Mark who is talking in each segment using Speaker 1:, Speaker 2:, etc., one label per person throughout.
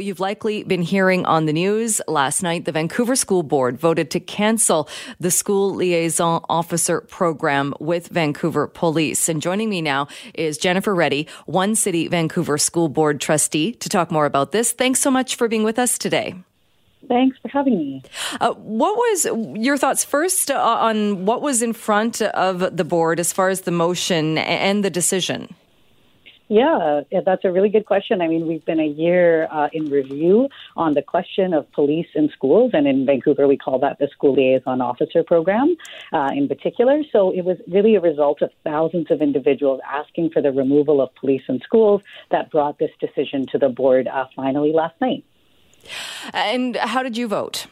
Speaker 1: You've likely been hearing on the news last night the Vancouver School Board voted to cancel the school liaison officer program with Vancouver Police. And joining me now is Jennifer Reddy, OneCity Vancouver School Board trustee, to talk more about this. Thanks so much for being with us today.
Speaker 2: Thanks for having me.
Speaker 1: Uh, what was your thoughts first on what was in front of the board as far as the motion and the decision?
Speaker 2: Yeah, that's a really good question. I mean, we've been a year uh, in review on the question of police in schools, and in Vancouver, we call that the School Liaison Officer Program uh, in particular. So it was really a result of thousands of individuals asking for the removal of police in schools that brought this decision to the board uh, finally last night.
Speaker 1: And how did you vote?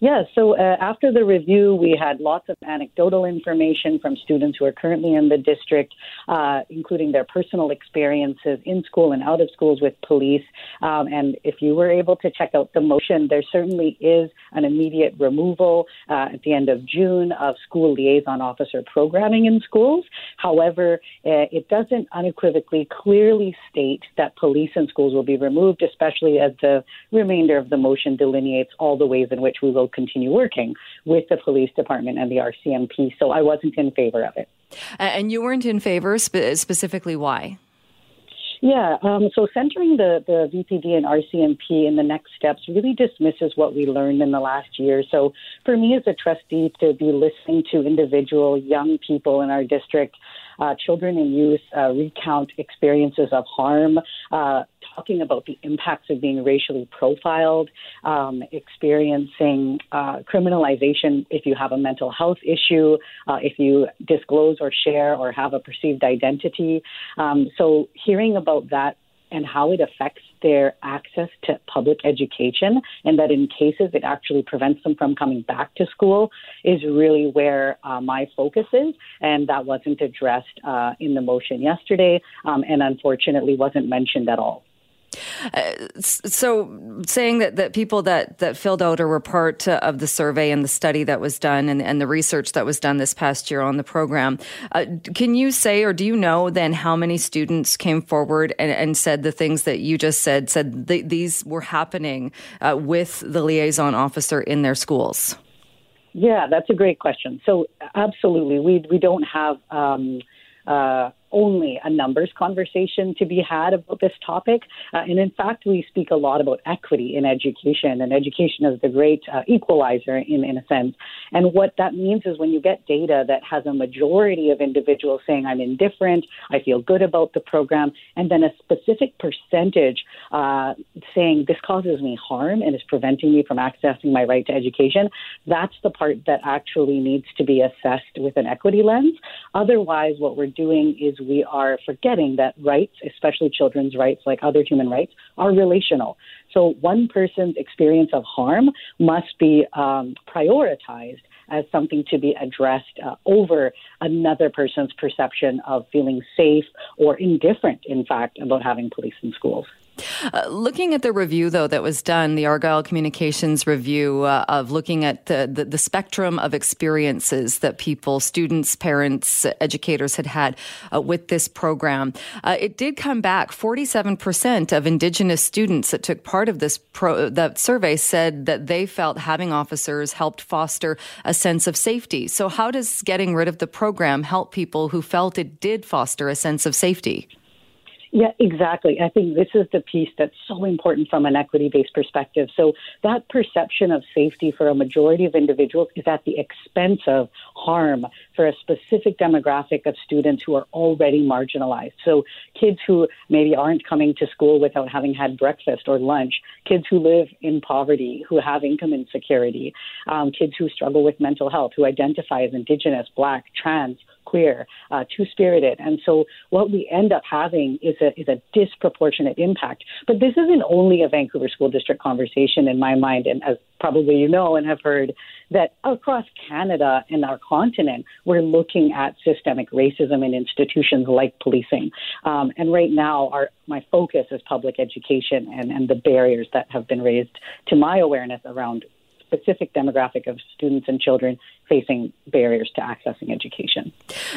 Speaker 2: Yeah, so uh, after the review, we had lots of anecdotal information from students who are currently in the district, uh, including their personal experiences in school and out of schools with police. Um, and if you were able to check out the motion, there certainly is an immediate removal uh, at the end of June of school liaison officer programming in schools. However, uh, it doesn't unequivocally clearly state that police in schools will be removed, especially as the remainder of the motion delineates all the ways in which we will continue working with the police department and the RCMP. So I wasn't in favor of it.
Speaker 1: And you weren't in favor, spe- specifically why?
Speaker 2: Yeah, um, so centering the, the VPD and RCMP in the next steps really dismisses what we learned in the last year. So for me as a trustee to be listening to individual young people in our district, uh, children and youth uh, recount experiences of harm, uh, talking about the impacts of being racially profiled, um, experiencing uh, criminalization if you have a mental health issue, uh, if you disclose or share or have a perceived identity. Um, so, hearing about that and how it affects their access to public education, and that in cases it actually prevents them from coming back to school, is really where uh, my focus is. And that wasn't addressed uh, in the motion yesterday, um, and unfortunately wasn't mentioned at all.
Speaker 1: Uh, so, saying that, that people that, that filled out or were part of the survey and the study that was done and, and the research that was done this past year on the program, uh, can you say or do you know then how many students came forward and, and said the things that you just said, said th- these were happening uh, with the liaison officer in their schools?
Speaker 2: Yeah, that's a great question. So, absolutely, we, we don't have. Um, uh, only a numbers conversation to be had about this topic. Uh, and in fact, we speak a lot about equity in education, and education is the great uh, equalizer in, in a sense. And what that means is when you get data that has a majority of individuals saying, I'm indifferent, I feel good about the program, and then a specific percentage uh, saying, this causes me harm and is preventing me from accessing my right to education, that's the part that actually needs to be assessed with an equity lens. Otherwise, what we're doing is we are forgetting that rights, especially children's rights, like other human rights, are relational. So one person's experience of harm must be um, prioritized as something to be addressed uh, over another person's perception of feeling safe or indifferent, in fact, about having police in schools.
Speaker 1: Uh, looking at the review, though, that was done, the Argyle Communications review uh, of looking at the, the, the, spectrum of experiences that people, students, parents, educators had had uh, with this program, uh, it did come back 47% of Indigenous students that took part of this pro, that survey said that they felt having officers helped foster a sense of safety. So, how does getting rid of the program help people who felt it did foster a sense of safety?
Speaker 2: Yeah, exactly. I think this is the piece that's so important from an equity based perspective. So, that perception of safety for a majority of individuals is at the expense of harm for a specific demographic of students who are already marginalized. So, kids who maybe aren't coming to school without having had breakfast or lunch, kids who live in poverty, who have income insecurity, um, kids who struggle with mental health, who identify as Indigenous, Black, trans, queer, uh, two spirited. And so what we end up having is a, is a disproportionate impact. But this isn't only a Vancouver School District conversation in my mind, and as probably you know and have heard, that across Canada and our continent, we're looking at systemic racism in institutions like policing. Um, and right now, our my focus is public education and, and the barriers that have been raised to my awareness around specific demographic of students and children facing barriers to accessing education.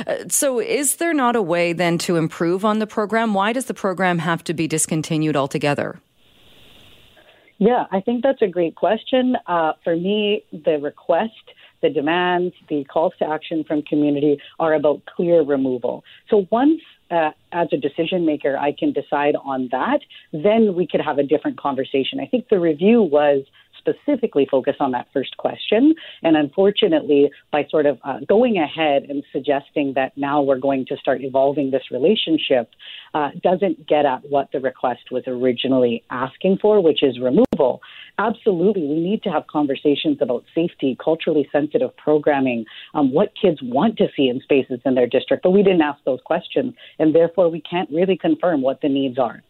Speaker 1: Uh, so, is there not a way then to improve on the program? Why does the program have to be discontinued altogether?
Speaker 2: Yeah, I think that's a great question. Uh, for me, the request, the demands, the calls to action from community are about clear removal. So once uh, as a decision maker, I can decide on that, then we could have a different conversation. I think the review was specifically focus on that first question. And unfortunately, by sort of uh, going ahead and suggesting that now we're going to start evolving this relationship, uh, doesn't get at what the request was originally asking for, which is removal. Absolutely, we need to have conversations about safety, culturally sensitive programming, um, what kids want to see in spaces in their district. But we didn't ask those questions, and therefore we can't really confirm what the needs are.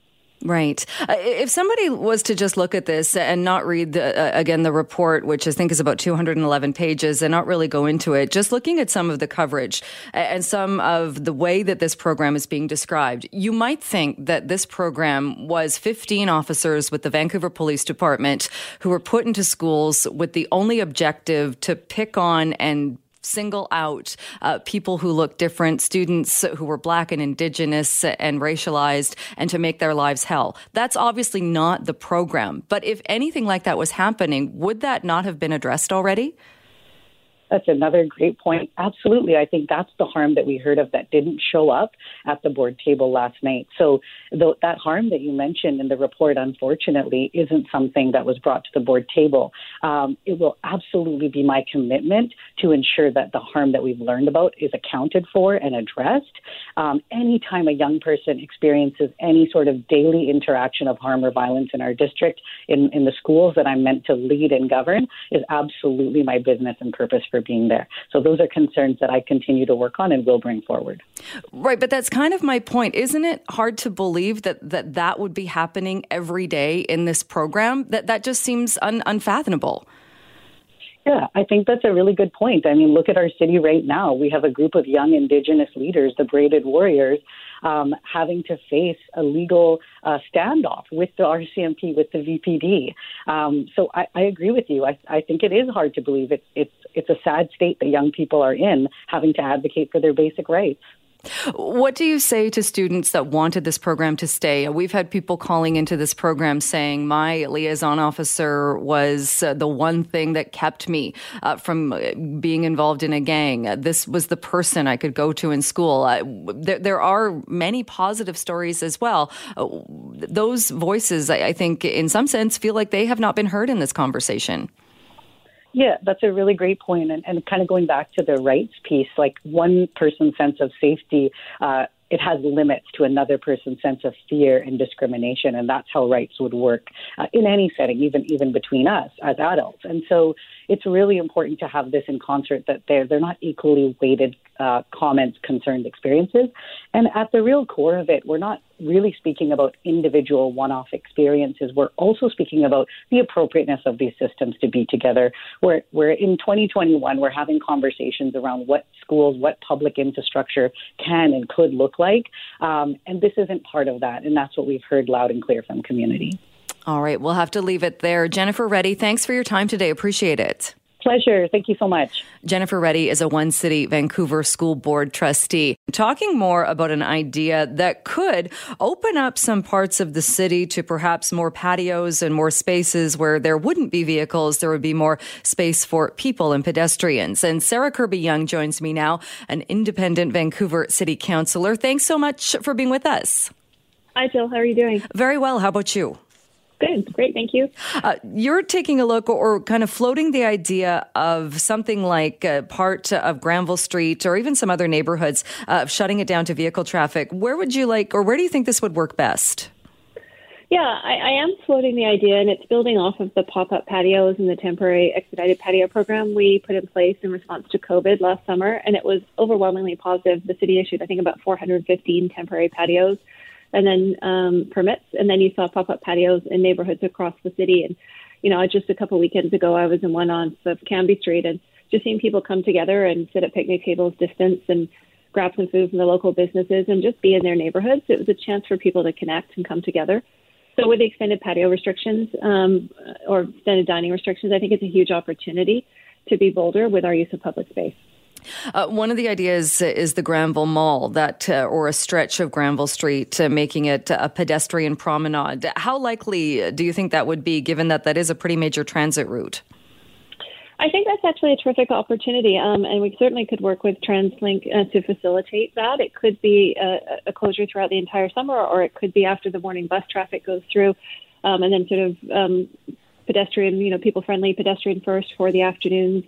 Speaker 1: Right. Uh, if somebody was to just look at this and not read the, uh, again the report, which I think is about 211 pages, and not really go into it, just looking at some of the coverage and some of the way that this program is being described, you might think that this program was 15 officers with the Vancouver Police Department who were put into schools with the only objective to pick on and single out uh, people who look different, students who were black and indigenous and racialized, and to make their lives hell. That's obviously not the program. But if anything like that was happening, would that not have been addressed already?
Speaker 2: That's another great point. Absolutely. I think that's the harm that we heard of that didn't show up at the board table last night. So the, that harm that you mentioned in the report, unfortunately, isn't something that was brought to the board table. Um, it will absolutely be my commitment to ensure that the harm that we've learned about is accounted for and addressed. Um, anytime a young person experiences any sort of daily interaction of harm or violence in our district, in, in the schools that I'm meant to lead and govern, is absolutely my business and purpose for being there. So those are concerns that I continue to work on and will bring forward.
Speaker 1: Right, but that's kind of my point. Isn't it hard to believe that that, that would be happening every day in this program? That that just seems un, unfathomable.
Speaker 2: Yeah, I think that's a really good point. I mean, look at our city right now. We have a group of young Indigenous leaders, the Braided Warriors, um, having to face a legal uh, standoff with the RCMP, with the VPD. Um, so I, I, agree with you. I, I, think it is hard to believe it's it's it's a sad state that young people are in, having to advocate for their basic rights.
Speaker 1: What do you say to students that wanted this program to stay? We've had people calling into this program saying, My liaison officer was uh, the one thing that kept me uh, from uh, being involved in a gang. This was the person I could go to in school. Uh, there, there, are many positive stories as well. Uh, those voices, I, I think, in some sense, feel like they have not been heard in this conversation.
Speaker 2: Yeah, that's a really great point. And, and kind of going back to the rights piece, like one person's sense of safety, uh, it has limits to another person's sense of fear and discrimination, and that's how rights would work uh, in any setting, even even between us as adults. And so, it's really important to have this in concert that they're they're not equally weighted uh, comments, concerns, experiences. And at the real core of it, we're not really speaking about individual one off experiences. We're also speaking about the appropriateness of these systems to be together. We're, we're in 2021, we're having conversations around what schools, what public infrastructure can and could look like. Um, and this isn't part of that. And that's what we've heard loud and clear from community.
Speaker 1: All right, we'll have to leave it there. Jennifer Reddy, thanks for your time today. Appreciate it.
Speaker 2: Pleasure. Thank you so much.
Speaker 1: Jennifer Reddy is a OneCity Vancouver School Board trustee, talking more about an idea that could open up some parts of the city to perhaps more patios and more spaces where there wouldn't be vehicles. There would be more space for people and pedestrians. And Sarah Kirby-Yung joins me now, an independent Vancouver City Councillor. Thanks so much for being with us.
Speaker 3: Hi, Jill. How are you doing?
Speaker 1: Very well. How about you?
Speaker 3: Good, great, thank you. Uh,
Speaker 1: you're taking a look or kind of floating the idea of something like a part of Granville Street or even some other neighborhoods uh, shutting it down to vehicle traffic. Where would you like, or where do you think this would work best?
Speaker 3: Yeah, I, I am floating the idea, and it's building off of the pop up patios and the temporary expedited patio program we put in place in response to COVID last summer, and it was overwhelmingly positive. The city issued, I think, about 415 temporary patios and then um, permits, and then you saw pop up patios in neighborhoods across the city. And you know, just a couple weekends ago, I was in one on Cambie Street, and just seeing people come together and sit at picnic tables, distance, and grab some food from the local businesses, and just be in their neighborhoods. It was a chance for people to connect and come together. So, with the extended patio restrictions um, or extended dining restrictions, I think it's a huge opportunity to be bolder with our use of public space.
Speaker 1: Uh, one of the ideas is the Granville Mall, that uh, or a stretch of Granville Street, uh, making it a pedestrian promenade. How likely do you think that would be, given that that is a pretty major transit route?
Speaker 3: I think that's actually a terrific opportunity, um, and we certainly could work with TransLink uh, to facilitate that. It could be a, a, closure throughout the entire summer, or it could be after the morning bus traffic goes through, um, and then sort of um, pedestrian, you know, people friendly pedestrian first for the afternoons,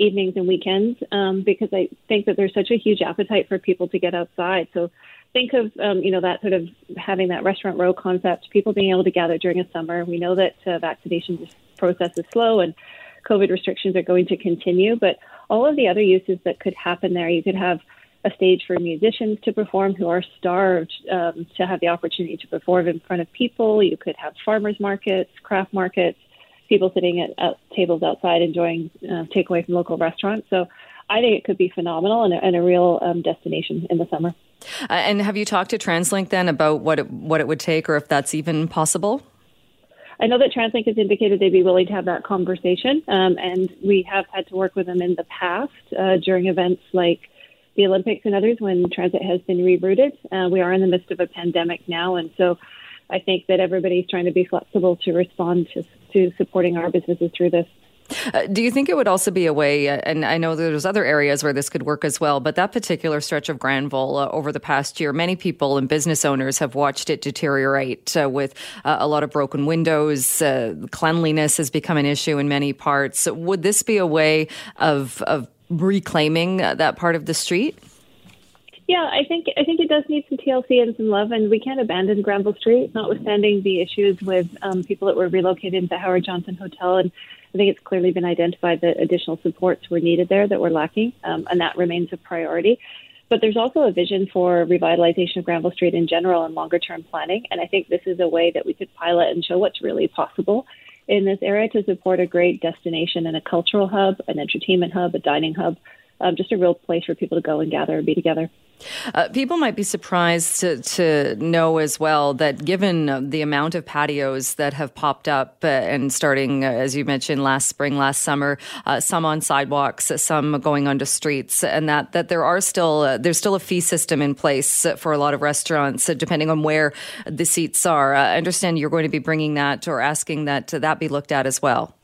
Speaker 3: evenings, and weekends. Um, because I think that there's such a huge appetite for people to get outside. So think of um, you know that sort of having that restaurant row concept, people being able to gather during a summer. We know that uh, vaccination process is slow and COVID restrictions are going to continue. But all of the other uses that could happen there, you could have a stage for musicians to perform who are starved um, to have the opportunity to perform in front of people. You could have farmers markets, craft markets, people sitting at, at tables outside enjoying uh, takeaway from local restaurants. So I think it could be phenomenal and a, and a real um, destination in the summer.
Speaker 1: Uh, and have you talked to TransLink then about what it, what it would take, or if that's even possible?
Speaker 3: I know that TransLink has indicated they'd be willing to have that conversation, um, and we have had to work with them in the past uh, during events like the Olympics and others when transit has been rerouted. Uh, we are in the midst of a pandemic now, and so I think that everybody's trying to be flexible to respond to, to supporting our businesses through this.
Speaker 1: Uh, do you think it would also be a way, uh, and I know there's other areas where this could work as well, but that particular stretch of Granville uh, over the past year, many people and business owners have watched it deteriorate uh, with uh, a lot of broken windows. Uh, cleanliness has become an issue in many parts. Would this be a way of, of reclaiming that part of the street?
Speaker 3: Yeah, I think I think it does need some TLC and some love, and we can't abandon Granville Street, notwithstanding the issues with um, people that were relocated into Howard Johnson Hotel and I think it's clearly been identified that additional supports were needed there that were lacking, um, and that remains a priority. But there's also a vision for revitalization of Granville Street in general and longer term planning. And I think this is a way that we could pilot and show what's really possible in this area to support a great destination and a cultural hub, an entertainment hub, a dining hub, um, just a real place for people to go and gather and be together.
Speaker 1: Uh, people might be surprised to, to know as well that given the amount of patios that have popped up uh, and starting, uh, as you mentioned, last spring, last summer, uh, some on sidewalks, some going onto streets, and that, that there are still, uh, there's still a fee system in place for a lot of restaurants, uh, depending on where the seats are. I understand you're going to be bringing that or asking that that be looked at as well.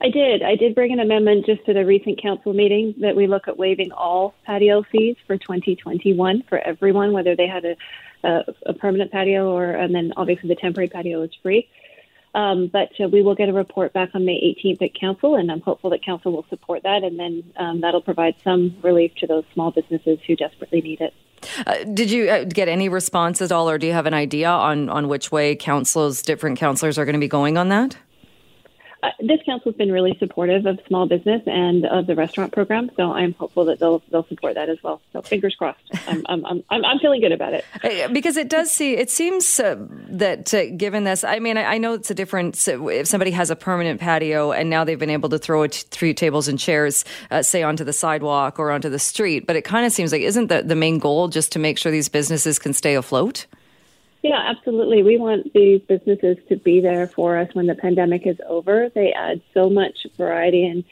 Speaker 3: I did. I did bring an amendment just to the recent council meeting that we look at waiving all patio fees for 2021 for everyone, whether they had a, a, a permanent patio or, and then obviously the temporary patio is free. Um, but uh, we will get a report back on May 18th at council, and I'm hopeful that council will support that, and then um, that'll provide some relief to those small businesses who desperately need it.
Speaker 1: Uh, did you uh, get any response at all, or do you have an idea on, on which way councils, different councillors, are going to be going on that?
Speaker 3: Uh, this council has been really supportive of small business and of the restaurant program, so I'm hopeful that they'll they'll support that as well. So fingers crossed. I'm I'm I'm, I'm feeling good about it
Speaker 1: uh, because it does see it seems uh, that uh, given this, I mean, I, I, know it's a difference if somebody has a permanent patio and now they've been able to throw t- three tables and chairs, uh, say onto the sidewalk or onto the street, but it kind of seems like isn't the the main goal just to make sure these businesses can stay afloat?
Speaker 3: Yeah, absolutely. We want these businesses to be there for us when the pandemic is over. They add so much variety and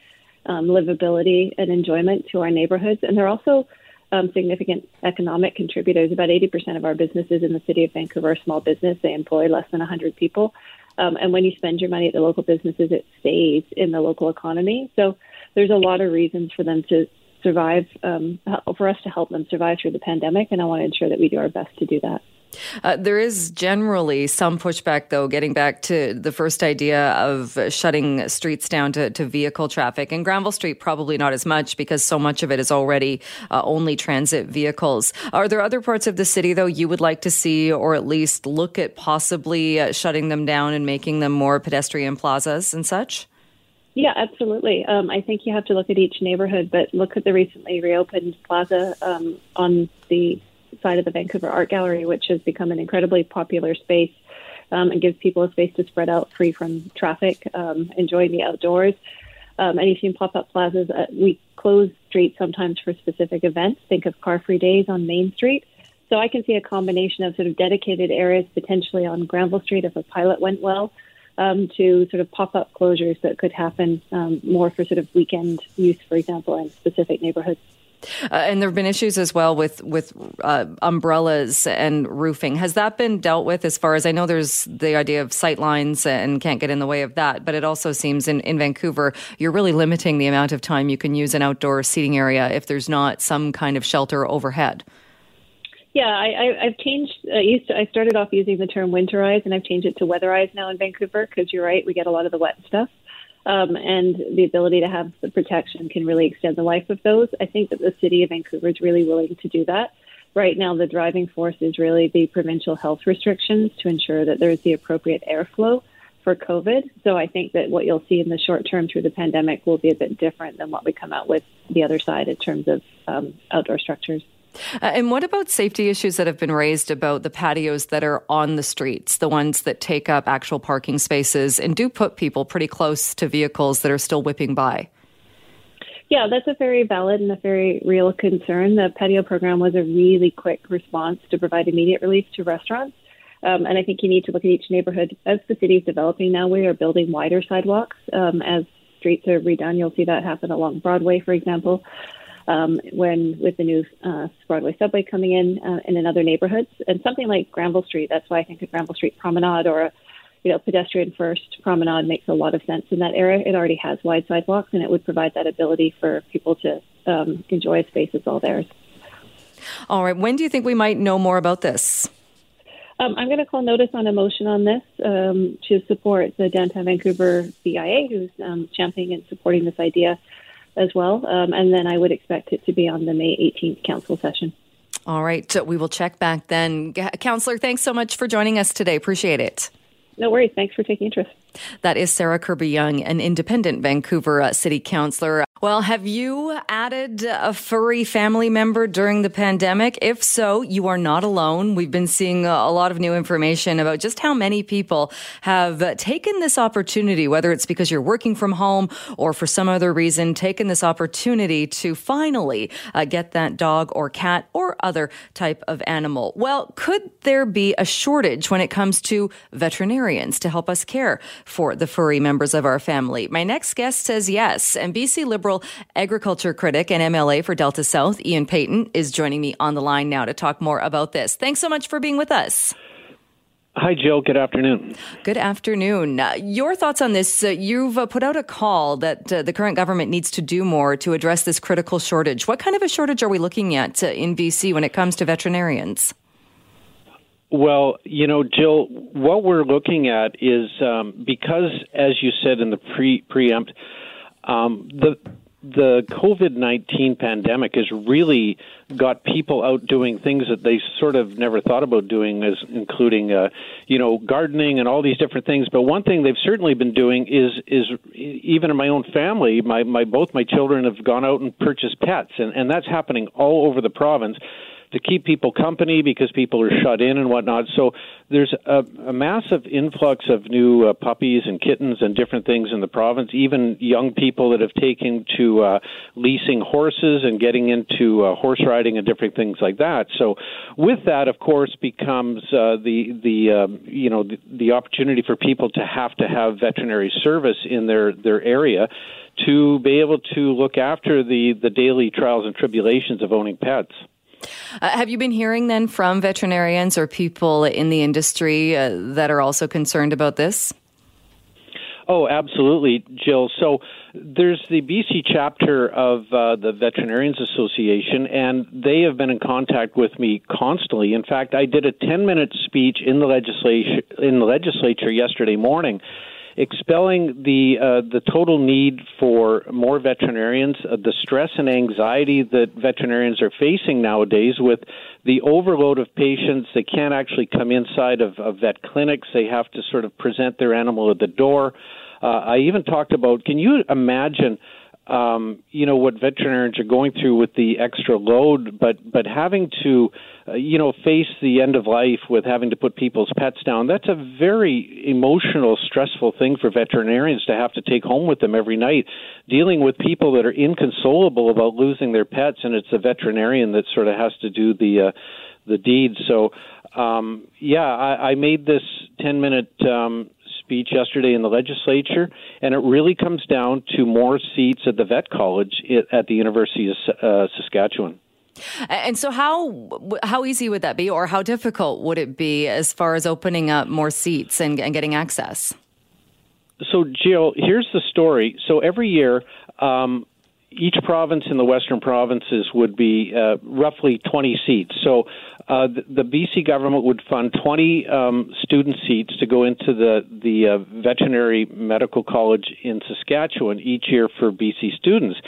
Speaker 3: um, livability and enjoyment to our neighborhoods, and they're also um, significant economic contributors. About 80% of our businesses in the city of Vancouver are small business. They employ less than 100 people. Um, and when you spend your money at the local businesses, it stays in the local economy. So there's a lot of reasons for them to survive, um, for us to help them survive through the pandemic. And I want to ensure that we do our best to do that.
Speaker 1: Uh, there is generally some pushback, though, getting back to the first idea of shutting streets down to, to vehicle traffic. And Granville Street, probably not as much because so much of it is already uh, only transit vehicles. Are there other parts of the city, though, you would like to see or at least look at possibly uh, shutting them down and making them more pedestrian plazas and such?
Speaker 3: Yeah, absolutely. Um, I think you have to look at each neighborhood, but look at the recently reopened plaza um, on the side of the Vancouver Art Gallery, which has become an incredibly popular space um, and gives people a space to spread out free from traffic, um, enjoying the outdoors. Um, and you've seen pop up plazas. Uh, we close streets sometimes for specific events. Think of car free days on Main Street. So I can see a combination of sort of dedicated areas potentially on Granville Street if a pilot went well, um, to sort of pop up closures that could happen um, more for sort of weekend use, for example, in specific neighborhoods.
Speaker 1: Uh, and there have been issues as well with with uh, umbrellas and roofing. Has that been dealt with? As far as I know, there's the idea of sight lines and can't get in the way of that. But it also seems in, in Vancouver, you're really limiting the amount of time you can use an outdoor seating area if there's not some kind of shelter overhead.
Speaker 3: Yeah, I, have changed. I used to, I started off using the term winterize, and I've changed it to weatherize now in Vancouver because you're right, we get a lot of the wet stuff um, and the ability to have the protection can really extend the life of those. I think that the city of Vancouver is really willing to do that. Right now, the driving force is really the provincial health restrictions to ensure that there's the appropriate airflow for COVID. So I think that what you'll see in the short term through the pandemic will be a bit different than what we come out with the other side in terms of um, outdoor structures.
Speaker 1: Uh, and what about safety issues that have been raised about the patios that are on the streets, the ones that take up actual parking spaces and do put people pretty close to vehicles that are still whipping by?
Speaker 3: Yeah, that's a very valid and a very real concern. The patio program was a really quick response to provide immediate relief to restaurants. Um, and I think you need to look at each neighborhood. As the city is developing now, we are building wider sidewalks. Um, as streets are redone, you'll see that happen along Broadway, for example um, when with the new uh, Broadway subway coming in uh, and in other neighborhoods, and something like Granville Street. That's why I think a Granville Street promenade or a you know pedestrian first promenade makes a lot of sense in that area. It already has wide sidewalks, and it would provide that ability for people to um, enjoy a space that's all theirs.
Speaker 1: All right. When do you think we might know more about this?
Speaker 3: Um, I'm going to call notice on a motion on this um, to support the downtown Vancouver BIA, who's um, championing and supporting this idea as well. Um, and then I would expect it to be on the May 18th council session.
Speaker 1: All right. So we will check back then. Councillor, thanks so much for joining us today. Appreciate it.
Speaker 3: No worries. Thanks for taking interest.
Speaker 1: That is Sarah Kirby-Yung, an independent Vancouver uh, city councillor. Well, have you added a furry family member during the pandemic? If so, you are not alone. We've been seeing a lot of new information about just how many people have taken this opportunity, whether it's because you're working from home or for some other reason, taken this opportunity to finally uh, get that dog or cat or other type of animal. Well, could there be a shortage when it comes to veterinarians to help us care for the furry members of our family? My next guest says yes, and BC Liberal agriculture critic and MLA for Delta South, Ian Paton, is joining me on the line now to talk more about this. Thanks so much for being with us.
Speaker 4: Hi, Jill. Good afternoon.
Speaker 1: Good afternoon. Uh, your thoughts on this? Uh, you've uh, put out a call that uh, the current government needs to do more to address this critical shortage. What kind of a shortage are we looking at uh, in BC when it comes to veterinarians?
Speaker 4: Well, you know, Jill, what we're looking at is um, because, as you said in the pre preempt, um, the the COVID 19 pandemic has really got people out doing things that they sort of never thought about doing, as including, uh, you know, gardening and all these different things. But one thing they've certainly been doing is, is even in my own family, my, my both my children have gone out and purchased pets, and, and that's happening all over the province to keep people company because people are shut in and whatnot. So there's a, a massive influx of new uh, puppies and kittens and different things in the province. Even young people that have taken to uh, leasing horses and getting into uh, horse riding and different things like that. So with that, of course, becomes uh, the the um, you know the, the opportunity for people to have to have veterinary service in their their area to be able to look after the the daily trials and tribulations of owning pets.
Speaker 1: Uh, have you been hearing then from veterinarians or people in the industry uh, that are also concerned about this?
Speaker 4: Oh, absolutely, Jill. So there's the BC chapter of uh, the Veterinarians Association, and they have been in contact with me constantly. In fact, I did a 10 minute speech in the legislature in the legislature yesterday morning expelling the uh, the total need for more veterinarians, uh, the stress and anxiety that veterinarians are facing nowadays with the overload of patients. They can't actually come inside of, of vet clinics. They have to sort of present their animal at the door. Uh, I even talked about. Can you imagine? Um, you know what veterinarians are going through with the extra load, but but having to, uh, you know, face the end of life with having to put people's pets down. That's a very emotional, stressful thing for veterinarians to have to take home with them every night, dealing with people that are inconsolable about losing their pets, and it's the veterinarian that sort of has to do the uh, the deed. So, um, yeah, I, I made this ten minute um, speech yesterday in the legislature, and it really comes down to more seats at the vet college at the University of uh, Saskatchewan.
Speaker 1: And so, how how easy would that be, or how difficult would it be as far as opening up more seats and, and getting access?
Speaker 4: So, Jill, here's the story. So every year, um, each province in the western provinces would be uh, roughly 20 seats. So uh, the, the, BC government would fund 20 um, student seats to go into the the uh, veterinary medical college in Saskatchewan each year for BC students.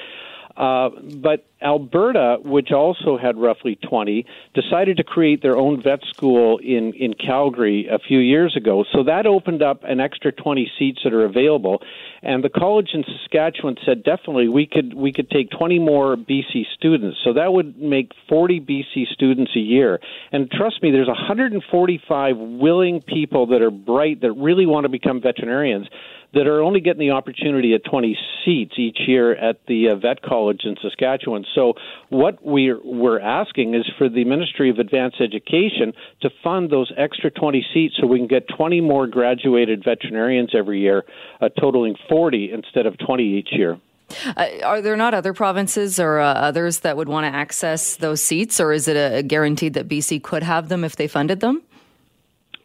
Speaker 4: Uh, but Alberta, which also had roughly 20, decided to create their own vet school in, in Calgary a few years ago. So that opened up an extra 20 seats that are available. And the college in Saskatchewan said definitely we could we could take 20 more BC students. So that would make 40 BC students a year. And trust me, there's 145 willing people that are bright that really want to become veterinarians that are only getting the opportunity at 20 seats each year at the uh, vet college in Saskatchewan. So what we're, we're asking is for the Ministry of Advanced Education to fund those extra 20 seats so we can get 20 more graduated veterinarians every year, uh, totaling 40 instead of 20 each year.
Speaker 1: Uh, are there not other provinces or uh, others that would want to access those seats, or is it a guaranteed that BC could have them if they funded them?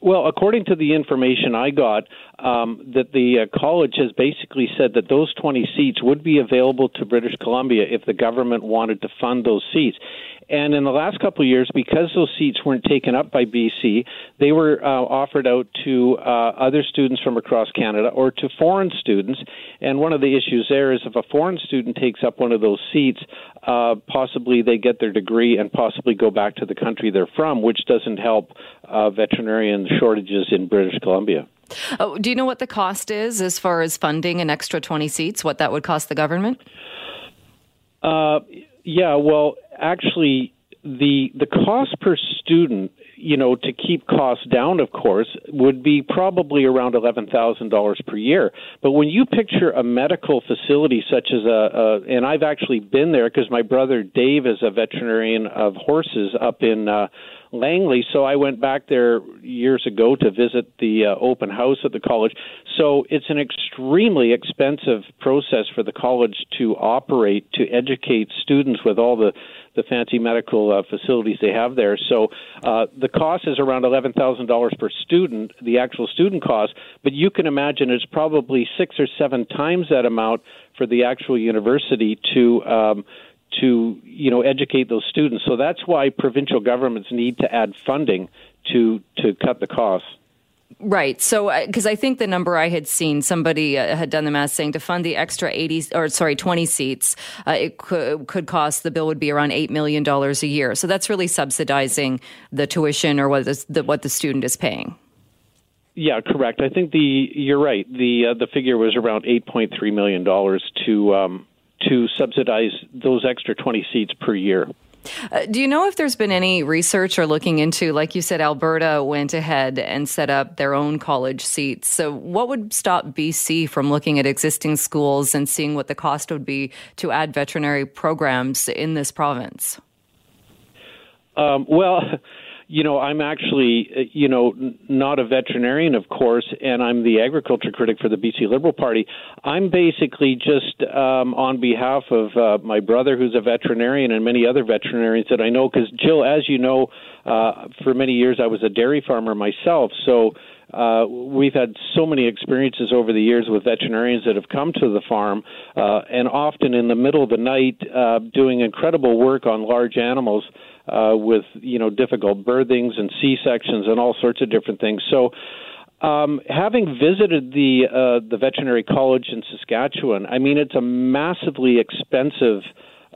Speaker 4: Well, according to the information I got, um, that the uh, college has basically said that those 20 seats would be available to British Columbia if the government wanted to fund those seats. And in the last couple of years, because those seats weren't taken up by BC, they were uh, offered out to uh, other students from across Canada or to foreign students. And one of the issues there is if a foreign student takes up one of those seats, uh, possibly they get their degree and possibly go back to the country they're from, which doesn't help uh, veterinarian shortages in British Columbia.
Speaker 1: Oh, do you know what the cost is as far as funding an extra 20 seats, what that would cost the government?
Speaker 4: Yeah, well, actually, the the cost per student, you know, to keep costs down, of course, would be probably around eleven thousand dollars per year. But when you picture a medical facility such as a, a and I've actually been there because my brother Dave is a veterinarian of horses up in. Uh, Langley, so I went back there years ago to visit the uh, open house at the college. So it's an extremely expensive process for the college to operate to educate students with all the the fancy medical uh, facilities they have there. So uh, the cost is around eleven thousand dollars per student, the actual student cost. But you can imagine it's probably six or seven times that amount for the actual university to um, to you know educate those students. So that's why provincial governments need to add funding to to cut the costs.
Speaker 1: Right. So, because uh, I think the number I had seen, somebody uh, had done the math saying to fund the extra 80 or sorry, 20 seats, uh, it could, could cost, the bill would be around $8 million a year. So that's really subsidizing the tuition or what the, what the student is paying.
Speaker 4: Yeah, correct. I think the you're right. The uh, the figure was around 8.3 million dollars to um, to subsidize those extra 20 seats per year.
Speaker 1: Uh, do you know if there's been any research or looking into, like you said, Alberta went ahead and set up their own college seats. So, what would stop BC from looking at existing schools and seeing what the cost would be to add veterinary programs in this province?
Speaker 4: Um, well, you know, I'm actually, uh, you know, not a veterinarian, of course, and I'm the agriculture critic for the BC Liberal Party. I'm basically just um, on behalf of uh, my brother, who's a veterinarian, and many other veterinarians that I know. Because Jill, as you know, uh, for many years I was a dairy farmer myself, so. Uh, we've had so many experiences over the years with veterinarians that have come to the farm, uh, and often in the middle of the night, uh, doing incredible work on large animals with you know difficult birthings and C sections and all sorts of different things. So. Um, having visited the uh, the veterinary college in Saskatchewan, I mean it's a massively expensive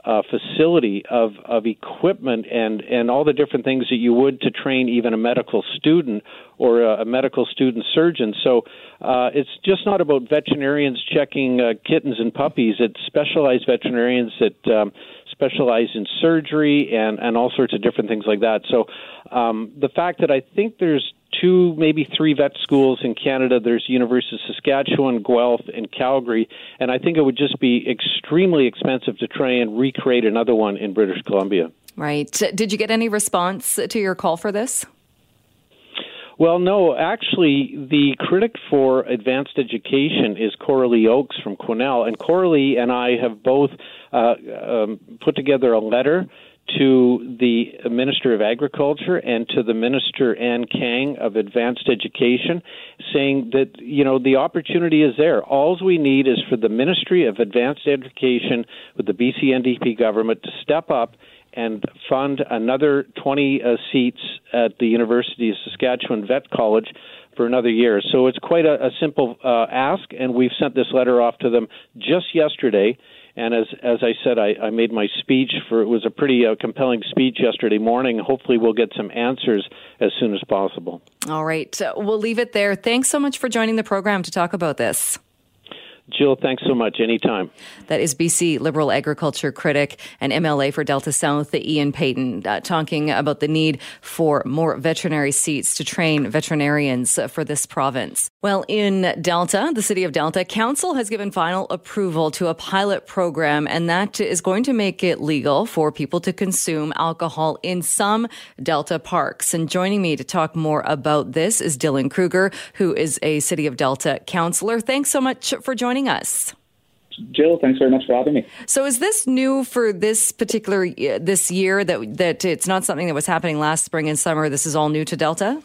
Speaker 4: uh, facility of, of equipment and, and all the different things that you would to train even a medical student or a, a medical student surgeon. So uh, it's just not about veterinarians checking uh, kittens and puppies. It's specialized veterinarians that um, specialize in surgery and, and all sorts of different things like that. So um, the fact that I think there's two, maybe three vet schools in Canada. There's University of Saskatchewan, Guelph, and Calgary, and I think it would just be extremely expensive to try and recreate another one in British Columbia.
Speaker 1: Right. Did you get any response to your call for this?
Speaker 4: Well, no, actually, the critic for advanced education is Coralee Oakes from Quesnel, and Coralee and I have both uh, um, put together a letter to the Minister of Agriculture and to the Minister Anne Kang of Advanced Education, saying that you know the opportunity is there. All we need is for the Ministry of Advanced Education with the BC NDP government to step up and fund another 20 uh, seats at the University of Saskatchewan Vet College for another year. So it's quite a, a simple uh, ask, and we've sent this letter off to them just yesterday. And as as I said, I, I made my speech for it was a pretty uh, compelling speech yesterday morning. Hopefully, we'll get some answers as soon as possible.
Speaker 1: All right, we'll leave it there. Thanks so much for joining the program to talk about this.
Speaker 4: Jill, thanks so much. Anytime.
Speaker 1: That is BC Liberal agriculture critic and MLA for Delta South, Ian Paton, uh, talking about the need for more veterinary seats to train veterinarians for this province. Well, in Delta, the city of Delta, council has given final approval to a pilot program, and that is going to make it legal for people to consume alcohol in some Delta parks. And joining me to talk more about this is Dylan Kruger, who is a city of Delta councillor. Thanks so much for joining joining us.
Speaker 5: Jill, thanks very much for having me.
Speaker 1: So, is this new for this particular this year that that it's not something that was happening last spring and summer? This is all new to Delta.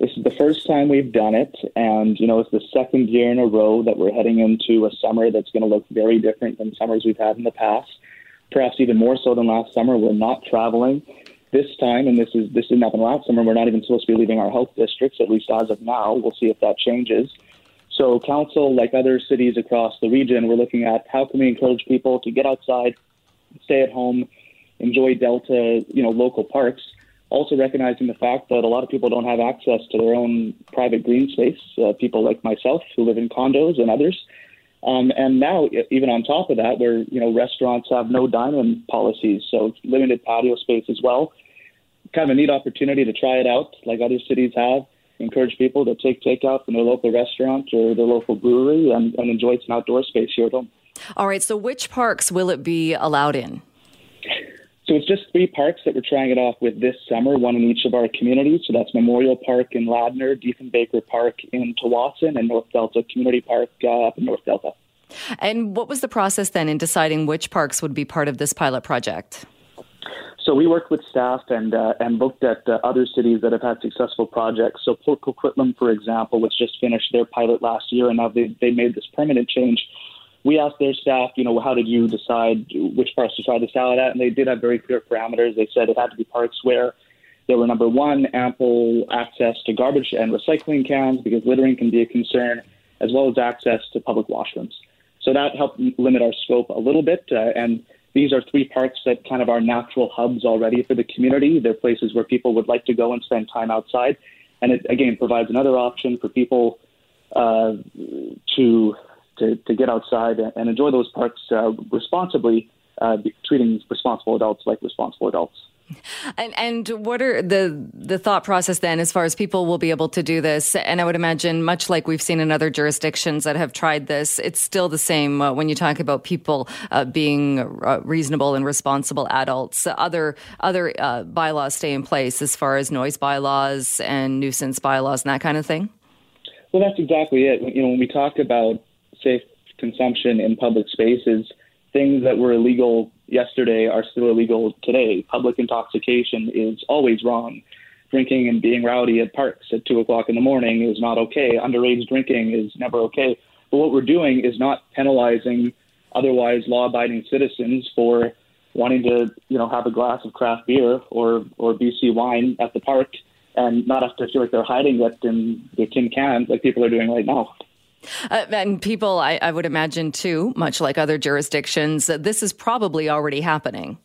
Speaker 5: This is the first time we've done it, and you know it's the second year in a row that we're heading into a summer that's going to look very different than summers we've had in the past. Perhaps even more so than last summer. We're not traveling this time, and this is this didn't happen last summer. We're not even supposed to be leaving our health districts, at least as of now. We'll see if that changes. So, council, like other cities across the region, we're looking at how can we encourage people to get outside, stay at home, enjoy Delta, you know, local parks. Also recognizing the fact that a lot of people don't have access to their own private green space. Uh, people like myself who live in condos and others. Um, and now, even on top of that, where you know restaurants have no dine-in policies, so limited patio space as well. Kind of a neat opportunity to try it out, like other cities have encourage people to take takeout from their local restaurant or their local brewery and, and enjoy some outdoor space here at home.
Speaker 1: All right. So, which parks will it be allowed in?
Speaker 5: So it's just three parks that we're trying it off with this summer, one in each of our communities. So that's Memorial Park in Ladner, Diefenbaker Park in Tsawwassen, and North Delta Community Park uh, up in North Delta.
Speaker 1: And what was the process then in deciding which parks would be part of this pilot project?
Speaker 5: So we worked with staff and uh, and looked at uh, other cities that have had successful projects. So Port Coquitlam, for example, which just finished their pilot last year, and now they they made this permanent change. We asked their staff, you know, how did you decide which parks to try this out at? And they did have very clear parameters. They said it had to be parks where there were number one, ample access to garbage and recycling cans because littering can be a concern, as well as access to public washrooms. So that helped limit our scope a little bit, uh, and these are three parks that kind of are natural hubs already for the community. They're places where people would like to go and spend time outside. And it, again, provides another option for people uh, to, to, to get outside and enjoy those parks uh, responsibly, uh, treating responsible adults like responsible adults.
Speaker 1: And and what are the the thought process then as far as people will be able to do this? And I would imagine, much like we've seen in other jurisdictions that have tried this, it's still the same uh, when you talk about people uh, being uh, reasonable and responsible adults. Other other uh, bylaws stay in place as far as noise bylaws and nuisance bylaws and that kind of thing.
Speaker 5: Well, that's exactly it. You know, when we talk about safe consumption in public spaces, things that were illegal yesterday are still illegal today. Public intoxication is always wrong. Drinking and being rowdy at parks at two o'clock in the morning is not okay. Underage drinking is never okay. But what we're doing is not penalizing otherwise law-abiding citizens for wanting to, you know, have a glass of craft beer or or BC wine at the park and not have to feel like they're hiding it in the tin cans like people are doing right now.
Speaker 1: Uh, and people, I, I, would imagine too, much like other jurisdictions, uh, this is probably already happening.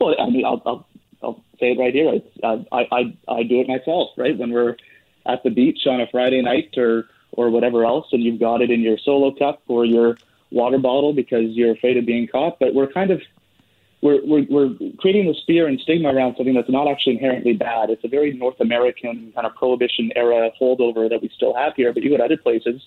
Speaker 5: Well, I mean, I'll, I'll, I'll say it right here. Uh, I, I, I do it myself, right? When we're at the beach on a Friday night or, or whatever else, and you've got it in your solo cup or your water bottle because you're afraid of being caught. But we're kind of we're, we're, we're creating this fear and stigma around something that's not actually inherently bad. It's a very North American kind of prohibition era holdover that we still have here. But you go to other places,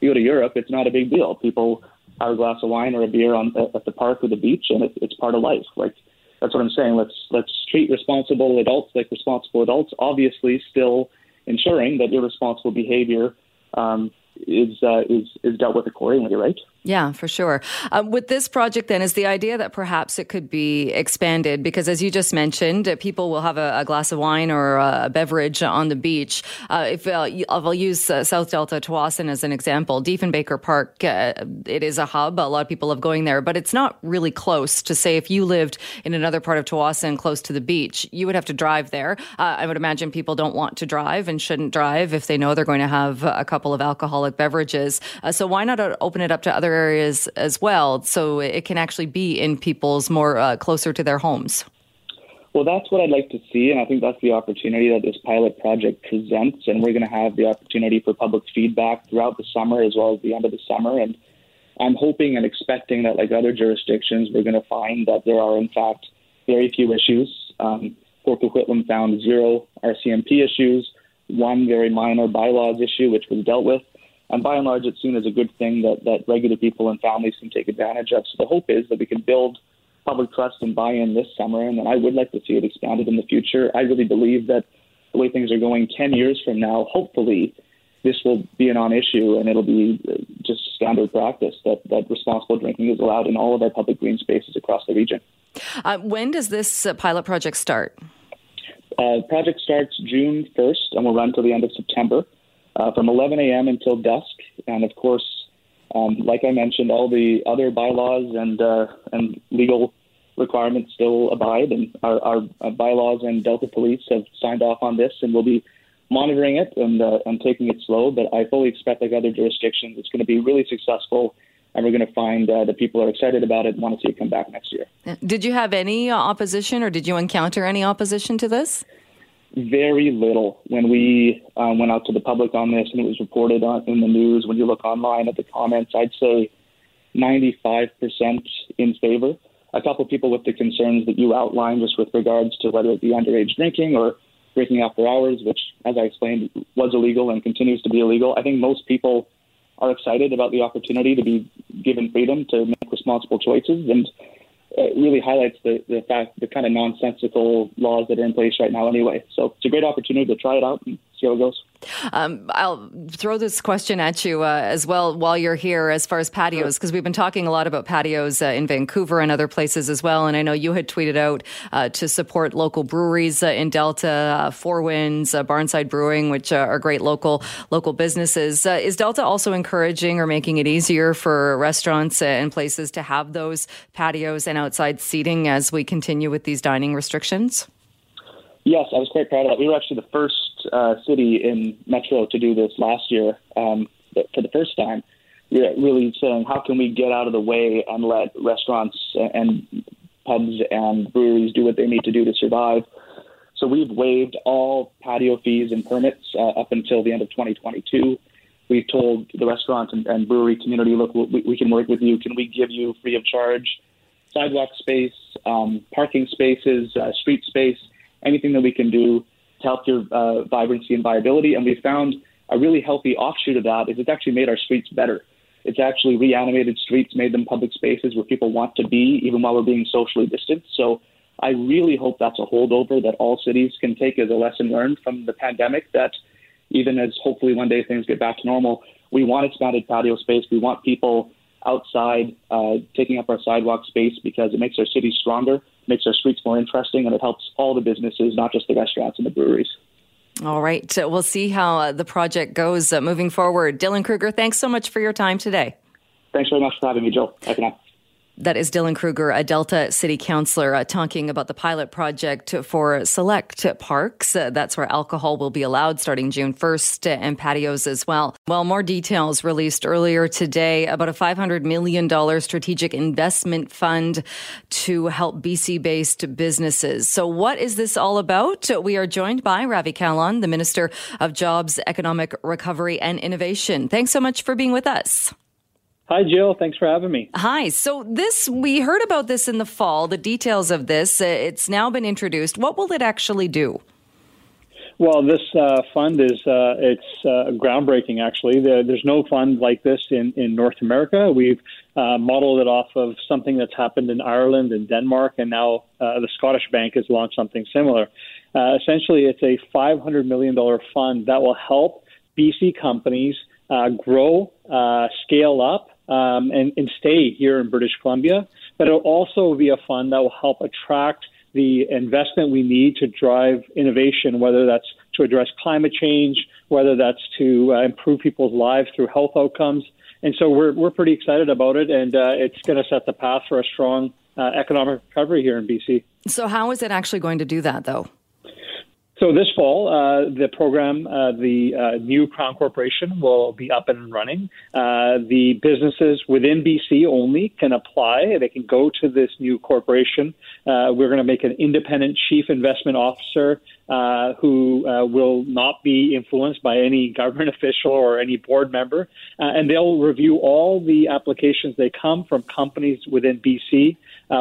Speaker 5: you go to Europe, it's not a big deal. People have a glass of wine or a beer on at the park or the beach, and it, it's part of life. Like that's what I'm saying. Let's let's treat responsible adults like responsible adults. Obviously, still ensuring that irresponsible behavior um, is, uh, is is dealt with accordingly, right?
Speaker 1: Yeah, for sure. Uh, with this project, then, is the idea that perhaps it could be expanded because, as you just mentioned, uh, people will have a, a, glass of wine or a beverage on the beach. Uh, if uh, I'll use uh, South Delta Tsawwassen as an example, Diefenbaker Park, uh, it is a hub. A lot of people love going there, but it's not really close to say if you lived in another part of Tsawwassen close to the beach, you would have to drive there. I would imagine people don't want to drive and shouldn't drive if they know they're going to have a couple of alcoholic beverages. so why not open it up to other areas as well, so it can actually be in people's more uh, closer to their homes.
Speaker 5: Well, that's what I'd like to see, and I think that's the opportunity that this pilot project presents. And we're going to have the opportunity for public feedback throughout the summer as well as the end of the summer. And I'm hoping and expecting that, like other jurisdictions, we're going to find that there are, in fact, very few issues. Um, Port Coquitlam found zero RCMP issues, one very minor bylaws issue, which was dealt with. And by and large, it's seen as a good thing that, that regular people and families can take advantage of. So the hope is that we can build public trust and buy-in this summer, and then I would like to see it expanded in the future. I really believe that the way things are going 10 years from now, hopefully this will be a non-issue and it'll be uh, just standard practice that, that responsible drinking is allowed in all of our public green spaces across the region.
Speaker 1: Uh, when does this uh, pilot project start?
Speaker 5: Uh, project starts June 1st and will run till the end of September uh, from 11 a.m. until dusk. And of course, um, like I mentioned, all the other bylaws and uh, and legal requirements still abide, and our, our, our, bylaws and Delta Police have signed off on this, and we'll be monitoring it and uh, and taking it slow. But I fully expect, like other jurisdictions, it's going to be really successful. And we're going to find uh, that people are excited about it and want to see it come back next year.
Speaker 1: Did you have any opposition or did you encounter any opposition to this?
Speaker 5: Very little when we um, went out to the public on this and it was reported on in the news. When you look online at the comments, I'd say 95% in favor. A couple of people with the concerns that you outlined, just with regards to whether it be underage drinking or drinking after hours, which, as I explained, was illegal and continues to be illegal. I think most people are excited about the opportunity to be given freedom to make responsible choices. And it really highlights the, the fact the kind of nonsensical laws that are in place right now anyway. So it's a great opportunity to try it out and goes.
Speaker 1: Um, I'll throw this question at you uh, as well while you're here, as far as patios, because we've been talking a lot about patios uh, in Vancouver and other places as well. And I know you had tweeted out uh, to support local breweries uh, in Delta, uh, Four Winds, uh, Barnside Brewing, which are great local local businesses. is Delta also encouraging or making it easier for restaurants and places to have those patios and outside seating as we continue with these dining restrictions?
Speaker 5: Yes, I was quite proud of that. We were actually the first uh, city in Metro to do this last year um, for the first time. We are really saying, how can we get out of the way and let restaurants and pubs and breweries do what they need to do to survive? So we've waived all patio fees and permits uh, up until the end of 2022. We've told the restaurant and, and brewery community, look, we, we, can work with you. Can we give you free of charge sidewalk space, um, parking spaces, uh, street space? Anything that we can do to help your uh, vibrancy and viability. And we found a really healthy offshoot of that is it's actually made our streets better. It's actually reanimated streets, made them public spaces where people want to be, even while we're being socially distant. So I really hope that's a holdover that all cities can take as a lesson learned from the pandemic. That even as hopefully one day things get back to normal, we want expanded patio space. We want people outside uh, taking up our sidewalk space because it makes our cities stronger makes our streets more interesting, and it helps all the businesses, not just the restaurants and the breweries.
Speaker 1: All right. We'll see how uh, the project goes uh, moving forward. Dylan Kruger, thanks so much for your time today.
Speaker 5: Thanks very much for having me, Joe. Bye for now.
Speaker 1: That is Dylan Kruger, a Delta City Councillor, uh, talking about the pilot project for select parks. Uh, that's where alcohol will be allowed starting June 1st uh, and patios as well. Well, more details released earlier today about a $500 million strategic investment fund to help BC based businesses. So, what is this all about? We are joined by Ravi Kahlon, the Minister of Jobs, Economic Recovery and Innovation. Thanks so much for being with us.
Speaker 6: Hi, Jill. Thanks for having me.
Speaker 1: Hi. So, this, we heard about this in the fall, the details of this. Uh, it's now been introduced. What will it actually do?
Speaker 6: Well, this uh, fund is uh, it's uh, groundbreaking. Actually, there's no fund like this in, in North America. We've uh, modeled it off of something that's happened in Ireland and Denmark, and now uh, the Scottish Bank has launched something similar. Uh, essentially, it's a $500 million fund that will help BC companies uh, grow, uh, scale up, um, and, and stay here in British Columbia. But it'll also be a fund that will help attract the investment we need to drive innovation, whether that's to address climate change, whether that's to uh, improve people's lives through health outcomes. And so we're, we're pretty excited about it, and uh, it's going to set the path for a strong uh, economic recovery here in BC.
Speaker 1: So, how is it actually going to do that, though?
Speaker 6: So this fall, uh, the program, uh, the uh, new Crown Corporation will be up and running. Uh, the businesses within BC only can apply. They can go to this new corporation. Uh, we're going to make an independent chief investment officer uh, who will not be influenced by any government official or any board member, and they'll review all the applications they come from companies within BC,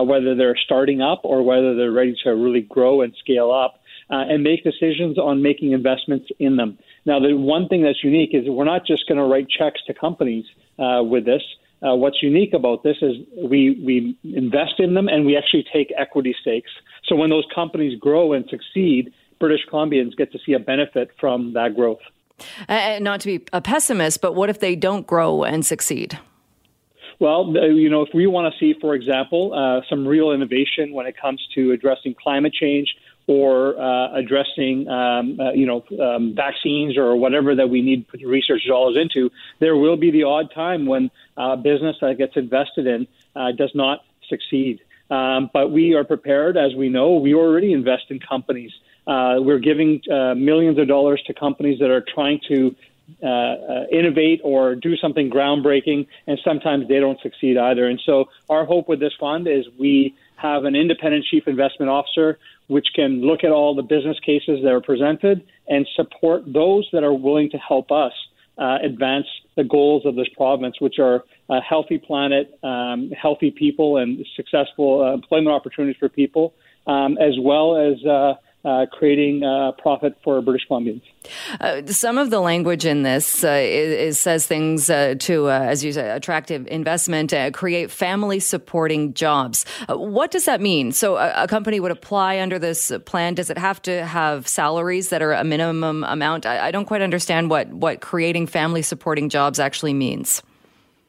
Speaker 6: whether they're starting up or whether they're ready to really grow and scale up uh, and make decisions on making investments in them. Now, the one thing that's unique is we're not just going to write checks to companies uh, with this. Uh, what's unique about this is we, we invest in them and we actually take equity stakes. So when those companies grow and succeed, British Columbians get to see a benefit from that growth.
Speaker 1: Uh, not to be a pessimist, but what if they don't grow and succeed?
Speaker 6: Well, you know, if we want to see, for example, uh, some real innovation when it comes to addressing climate change or uh, addressing, um, uh, you know, um, vaccines or whatever that we need research dollars into, there will be the odd time when uh, business that gets invested in uh, does not succeed. Um, but we are prepared, as we know, we already invest in companies. Uh, we're giving uh, millions of dollars to companies that are trying to innovate or do something groundbreaking, and sometimes they don't succeed either. And so, our hope with this fund is we have an independent chief investment officer which can look at all the business cases that are presented and support those that are willing to help us uh, advance the goals of this province, which are a healthy planet, um, healthy people, and successful uh, employment opportunities for people, um, as well as uh, uh, creating uh, profit for British Columbians.
Speaker 1: Uh, some of the language in this uh, is, is, says things uh, to, uh, as you say, attractive investment, create family supporting jobs. what does that mean? So a, a, company would apply under this plan. Does it have to have salaries that are a minimum amount? I, I don't quite understand what, what creating family supporting jobs actually means.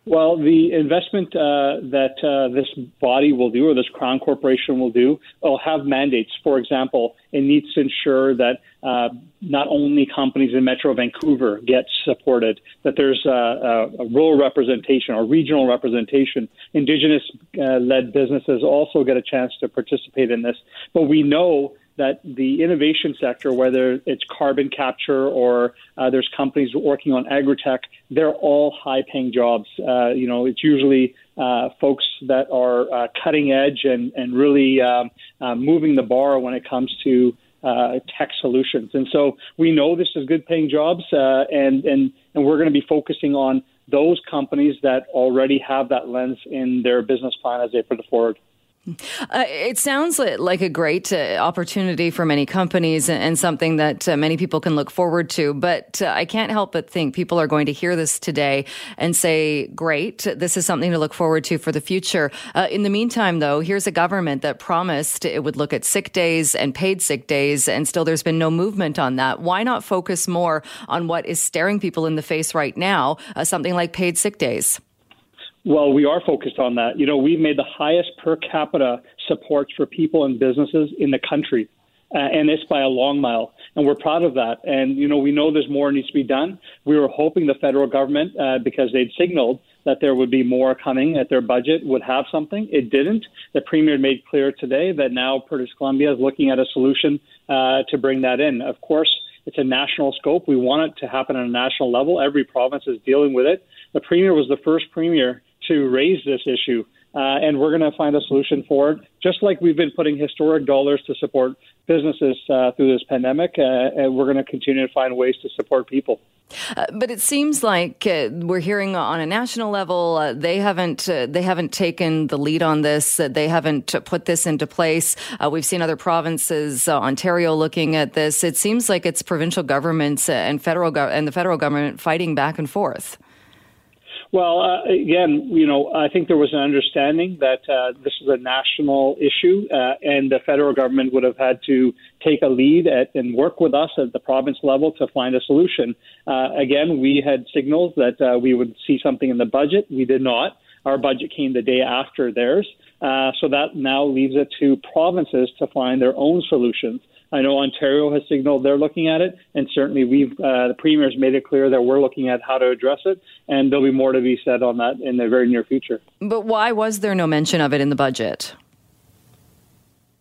Speaker 6: Well, the investment uh, that uh, this body will do, or this Crown Corporation will do, will have mandates. For example, it needs to ensure that uh, not only companies in Metro Vancouver get supported, that there's a, a, a rural representation or regional representation. Indigenous-led uh, businesses also get a chance to participate in this. But we know that the innovation sector, whether it's carbon capture or uh, there's companies working on agri-tech, they're all high-paying jobs. Uh, you know, it's usually uh, folks that are uh, cutting edge and and really um, uh, moving the bar when it comes to uh, tech solutions. And so we know this is good-paying jobs, and and and we're going to be focusing on those companies that already have that lens in their business plan as they put it forward.
Speaker 1: Uh, it sounds like a great uh, opportunity for many companies and, something that uh, many people can look forward to. But uh, I can't help but think people are going to hear this today and say, great, this is something to look forward to for the future. Uh, in the meantime, though, here's a government that promised it would look at sick days and paid sick days, and still there's been no movement on that. Why not focus more on what is staring people in the face right now, uh, something like paid sick days?
Speaker 6: Well, we are focused on that. You know, we've made the highest per capita supports for people and businesses in the country, uh, and it's by a long mile. And we're proud of that. And, you know, we know there's more needs to be done. We were hoping the federal government, uh, because they'd signaled that there would be more coming, at their budget would have something. It didn't. The premier made clear today that now British Columbia is looking at a solution uh, to bring that in. Of course, it's a national scope. We want it to happen on a national level. Every province is dealing with it. The premier was the first premier to raise this issue. Uh, and we're going to find a solution for it, just like we've been putting historic dollars to support businesses uh, through this pandemic. Uh, and we're going to continue to find ways to support people.
Speaker 1: Uh, but it seems like uh, we're hearing on a national level uh, they haven't they haven't taken the lead on this. they haven't put this into place. we've seen other provinces, Ontario, looking at this. It seems like it's provincial governments and federal go- and the federal government fighting back and forth.
Speaker 6: Well, uh, again, you know, I think there was an understanding that uh, this is a national issue, uh, and the federal government would have had to take a lead at, and work with us at the province level to find a solution. Uh, again, we had signals that uh, we would see something in the budget. We did not. Our budget came the day after theirs. Uh, so that now leaves it to provinces to find their own solutions. I know Ontario has signaled they're looking at it, and certainly we've uh, the premier's made it clear that we're looking at how to address it, and there'll be more to be said on that in the very near future.
Speaker 1: But why was there no mention of it in the budget?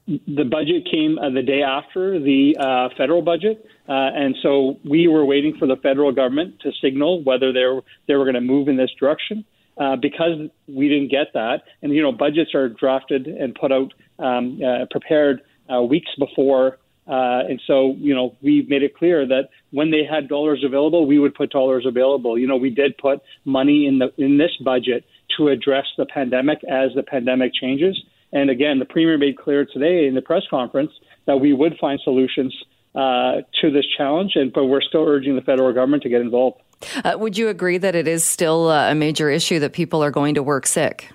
Speaker 6: The budget came uh, the day after the uh, federal budget, uh, and so we were waiting for the federal government to signal whether they were, they were going to move in this direction. Uh, because we didn't get that, and you know, budgets are drafted and put out, um, uh, prepared uh, weeks before uh, and so, you know, we've made it clear that when they had dollars available, we would put dollars available. You know, we did put money in the in this budget to address the pandemic as the pandemic changes. And again, the premier made clear today in the press conference that we would find solutions uh, to this challenge, and but we're still urging the federal government to get involved.
Speaker 1: Uh, would you agree that it is still uh, a major issue that people are going to work sick?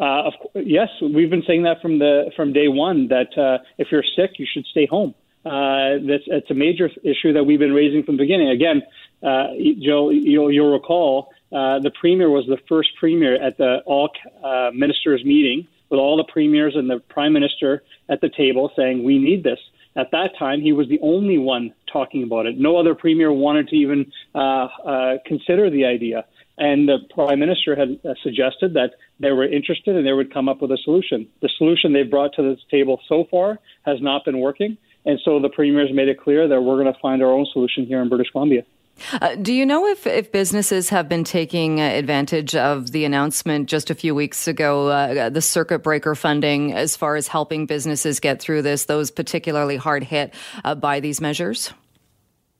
Speaker 6: Uh, of, yes, we've been saying that from the from day one that uh, if you're sick, you should stay home. Uh, it's a major issue that we've been raising from the beginning. Again, uh, Joe, you'll, you'll recall uh, the premier was the first premier at the all uh, ministers meeting with all the premiers and the prime minister at the table saying we need this. At that time, he was the only one talking about it. No other premier wanted to even uh, uh, consider the idea. And the prime minister had uh, suggested that they were interested and they would come up with a solution. The solution they've brought to this table so far has not been working. And so the premier has made it clear that we're going to find our own solution here in British Columbia.
Speaker 1: Uh, do you know if, if businesses have been taking advantage of the announcement just a few weeks ago, uh, the circuit breaker funding, as far as helping businesses get through this, those particularly hard hit uh, by these measures?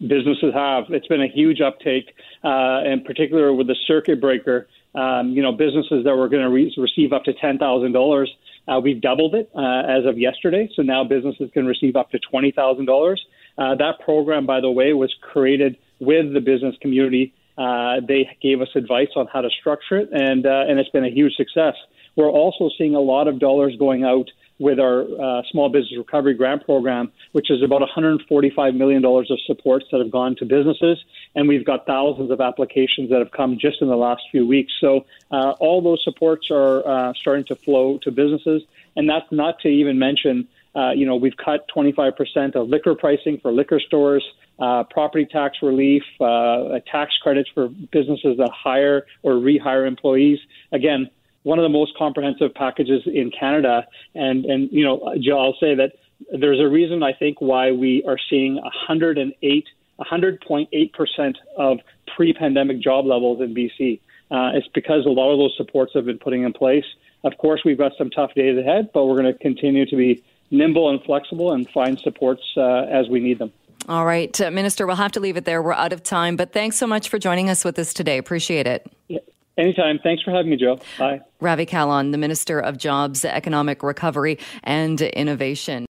Speaker 6: businesses have. It's been a huge uptake, uh, in particular with the circuit breaker. Um, you know, businesses that were going to re- receive up to ten thousand dollars. uh, we've doubled it uh, as of yesterday. So now businesses can receive up to twenty thousand uh, dollars. That program, by the way, was created with the business community. Uh, they gave us advice on how to structure it, and uh, and it's been a huge success. We're also seeing a lot of dollars going out with our uh, Small Business Recovery Grant Program, which is about $145 million of supports that have gone to businesses. And we've got thousands of applications that have come just in the last few weeks. So uh, all those supports are uh, starting to flow to businesses. And that's not to even mention, uh, you know, we've cut 25% of liquor pricing for liquor stores. Uh, property tax relief, uh, tax credits for businesses that hire or rehire employees. Again, one of the most comprehensive packages in Canada. And and you know, Joe, I'll say that there's a reason I think why we are seeing 108, 100.8 percent of pre-pandemic job levels in BC. Uh, it's because a lot of those supports have been putting in place. Of course, we've got some tough days ahead, but we're going to continue to be nimble and flexible and find supports uh, as we need them.
Speaker 1: All right, uh, Minister, we'll have to leave it there. We're out of time, but thanks so much for joining us with us today. Appreciate it.
Speaker 6: Yeah. Anytime. Thanks for having me, Joe. Bye.
Speaker 1: Ravi Kahlon, the Minister of Jobs, Economic Recovery and Innovation.